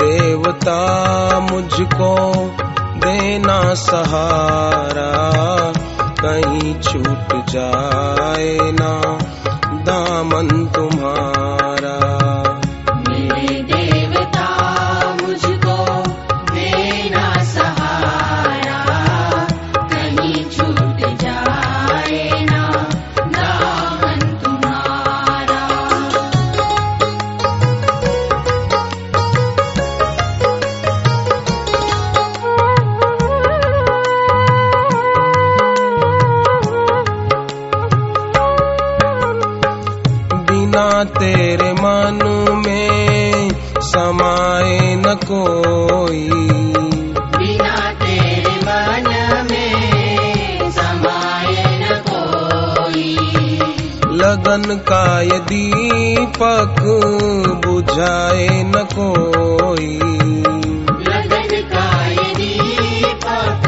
देवता मुझको देना सहारा कहीं छूट जाए ना। दामन समाए न कोई। बिना तेरे मन में समाए न कोई। लगन का ये दीपक बुझाए न कोई। लगन का ये दीपक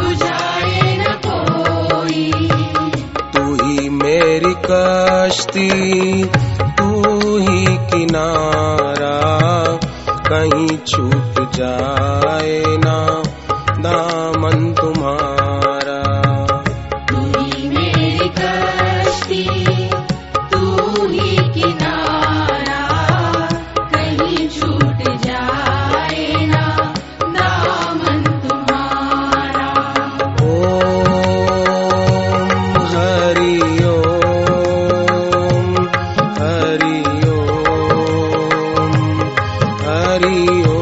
बुझाए न कोई। तू ही मेरी कश्ती तू ही किनारा। कहीं छूट जाए हरि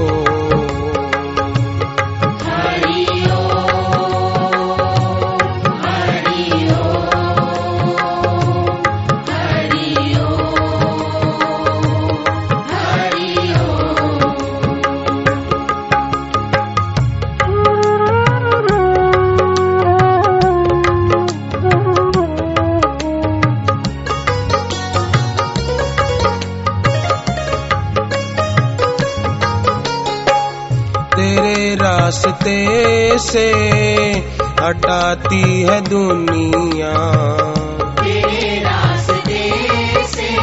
रास्ते से हटाती है दुनिया। तेरे से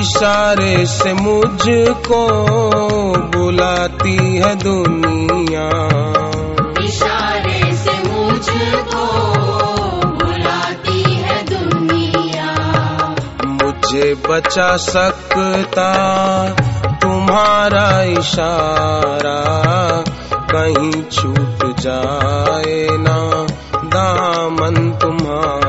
इशारे से मुझको बुलाती है दुनिया इशारे से मुझको बुलाती है दुनिया। मुझे बचा सकता तुम्हारा इशारा कहीं छूट जाए ना। दामन तुम्हारा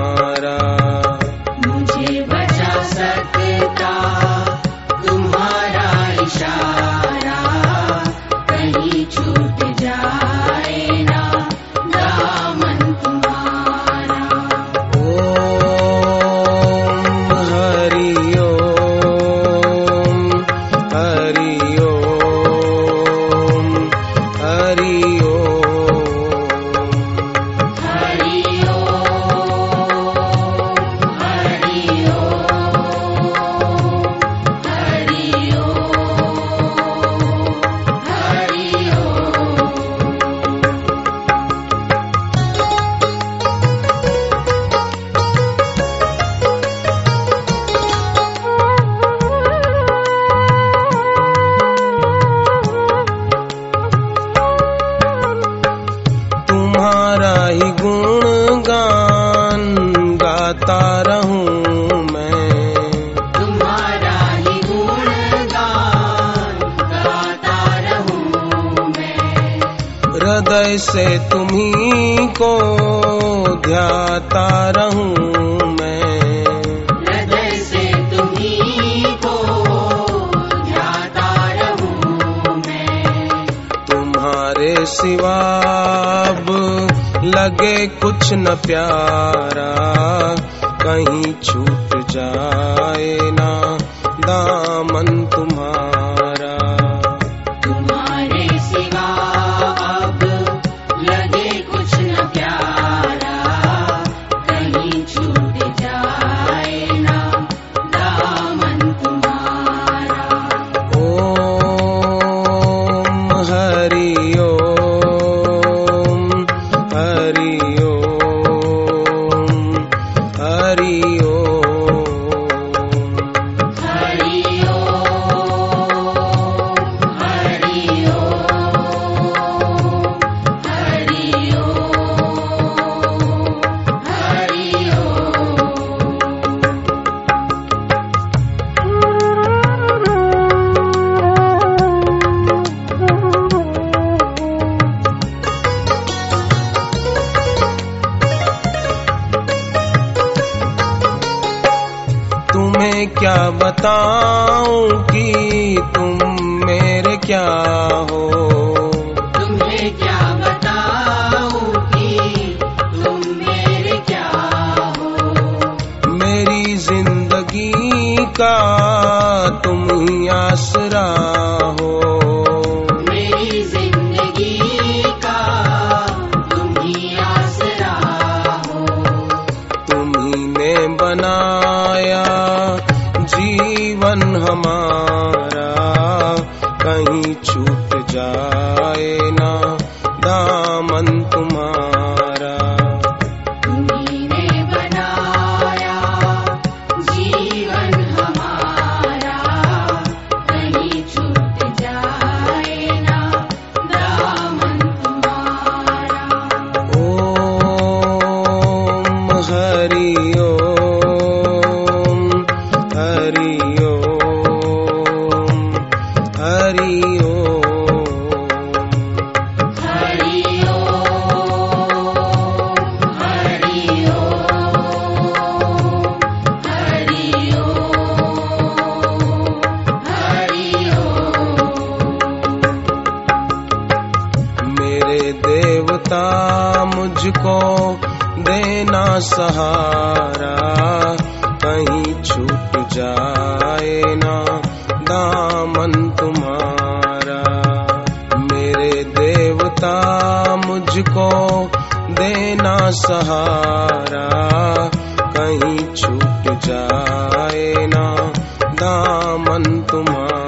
हृदय से तुम्ही को ध्याता रहूँ मैं। हृदय से तुम्ही को ध्याता रहूँ मैं। तुम्हारे सिवाब लगे कुछ न प्यारा कहीं छूट जाए ना दामन तुम्हारा। आसरा हो। हरि ओ देवता मुझको देना सहारा कहीं छूट जा मन तुम्हारा। मेरे देवता मुझको देना सहारा। कहीं छूट जाए ना दामन तुम्हारा।